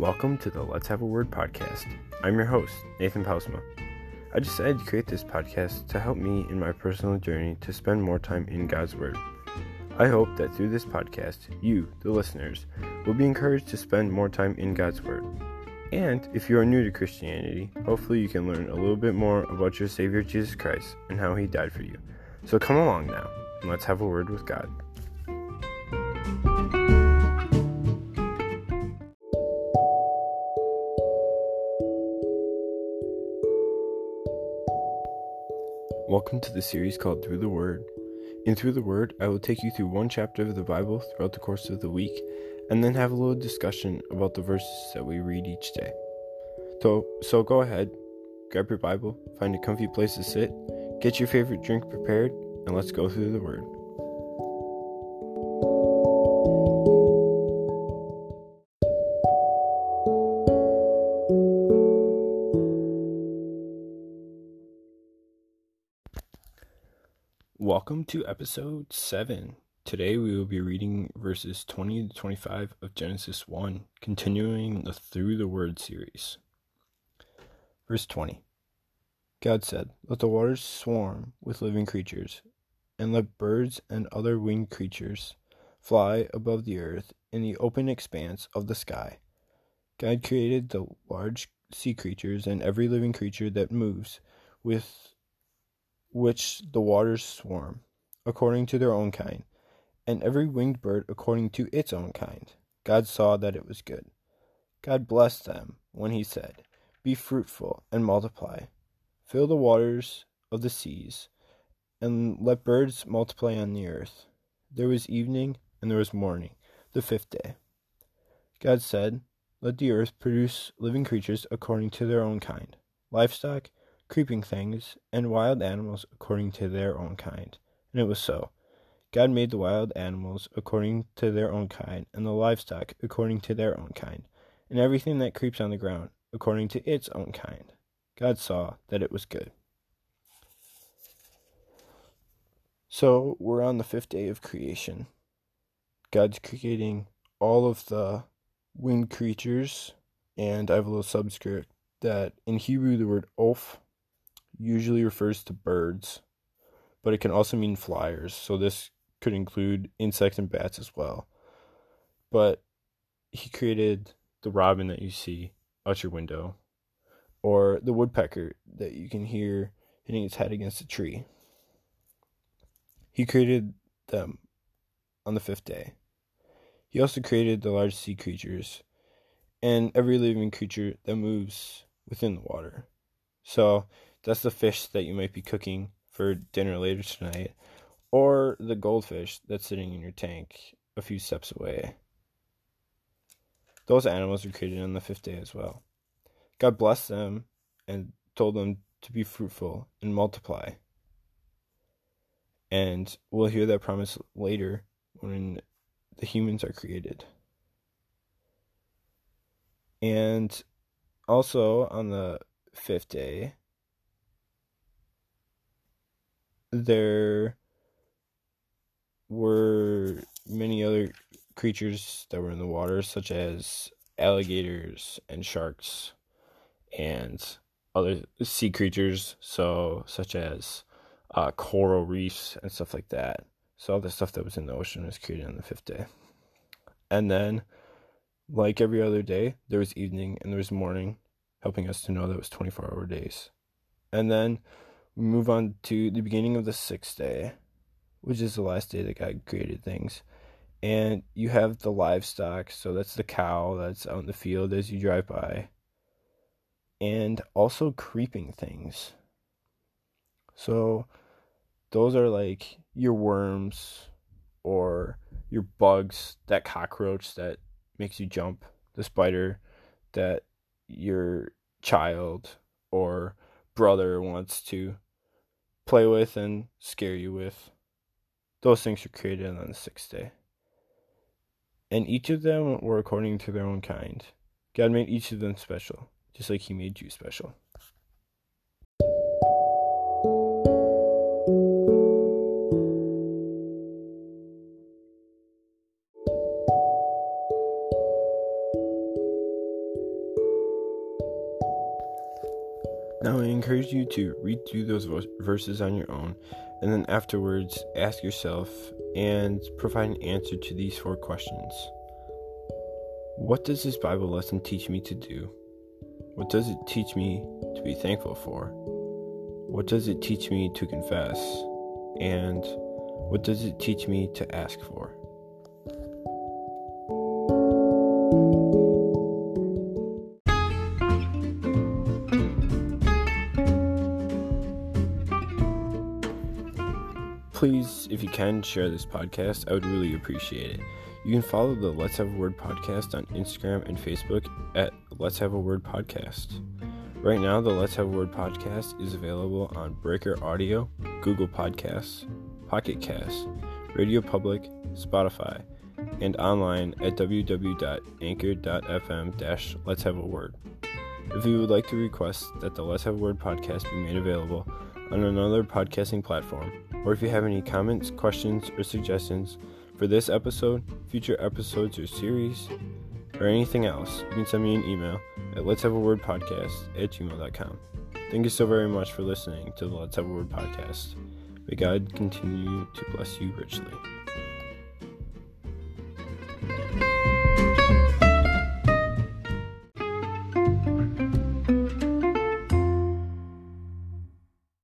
Welcome to the Let's Have a Word podcast. I'm your host, Nathan Pausma. I decided to create this podcast to help me in my personal journey to spend more time in God's Word. I hope that through this podcast, you, the listeners, will be encouraged to spend more time in God's Word. And if you are new to Christianity, hopefully you can learn a little bit more about your Savior Jesus Christ and how He died for you. So come along now, and let's have a word with God. Welcome to the series called Through the Word. In Through the Word, I will take you through one chapter of the Bible throughout the course of the week and then have a little discussion about the verses that we read each day. So, so go ahead, grab your Bible, find a comfy place to sit, get your favorite drink prepared, and let's go through the Word. Welcome to episode 7. Today we will be reading verses 20 to 25 of Genesis 1, continuing the Through the Word series. Verse 20 God said, Let the waters swarm with living creatures, and let birds and other winged creatures fly above the earth in the open expanse of the sky. God created the large sea creatures and every living creature that moves with which the waters swarm, according to their own kind, and every winged bird according to its own kind. God saw that it was good. God blessed them when he said, Be fruitful and multiply, fill the waters of the seas, and let birds multiply on the earth. There was evening and there was morning, the fifth day. God said, Let the earth produce living creatures according to their own kind, livestock, creeping things, and wild animals according to their own kind. And it was so. God made the wild animals according to their own kind, and the livestock according to their own kind, and everything that creeps on the ground according to its own kind. God saw that it was good. So we're on the fifth day of creation. God's creating all of the winged creatures, and I have a little subscript that in Hebrew the word oaf usually refers to birds, but it can also mean flyers. So this could include insects and bats as well. But he created the robin that you see out your window, or the woodpecker that you can hear hitting its head against a tree. He created them on the fifth day. He also created the large sea creatures and every living creature that moves within the water. So that's the fish that you might be cooking for dinner later tonight, or the goldfish that's sitting in your tank a few steps away. Those animals were created on the fifth day as well. God blessed them and told them to be fruitful and multiply. And we'll hear that promise later when the humans are created. And also on the fifth day, there were many other creatures that were in the water, such as alligators and sharks, and other sea creatures, so such as uh, coral reefs and stuff like that. So all the stuff that was in the ocean was created on the fifth day. And then, like every other day, there was evening and there was morning, helping us to know that it was 24 hour days. And then we move on to the beginning of the sixth day, which is the last day that God created things. And you have the livestock, so that's the cow that's out in the field as you drive by. And also creeping things. So those are like your worms or your bugs, that cockroach that makes you jump, the spider that your child or brother wants to play with and scare you with. Those things were created on the sixth day. And each of them were according to their own kind. God made each of them special, just like He made you special. Encourage you to read through those verses on your own and then afterwards ask yourself and provide an answer to these four questions. What does this Bible lesson teach me to do? What does it teach me to be thankful for? What does it teach me to confess? And what does it teach me to ask for? Please, if you can, share this podcast. I would really appreciate it. You can follow the Let's Have a Word podcast on Instagram and Facebook at Let's Have a Word Podcast. Right now, the Let's Have a Word podcast is available on Breaker Audio, Google Podcasts, Pocket Casts, Radio Public, Spotify, and online at www.anchor.fm Let's Have a Word. If you would like to request that the Let's Have a Word podcast be made available on another podcasting platform, or if you have any comments, questions, or suggestions for this episode, future episodes or series, or anything else, you can send me an email at let's have a word podcast at gmail.com. Thank you so very much for listening to the Let's Have a Word podcast. May God continue to bless you richly.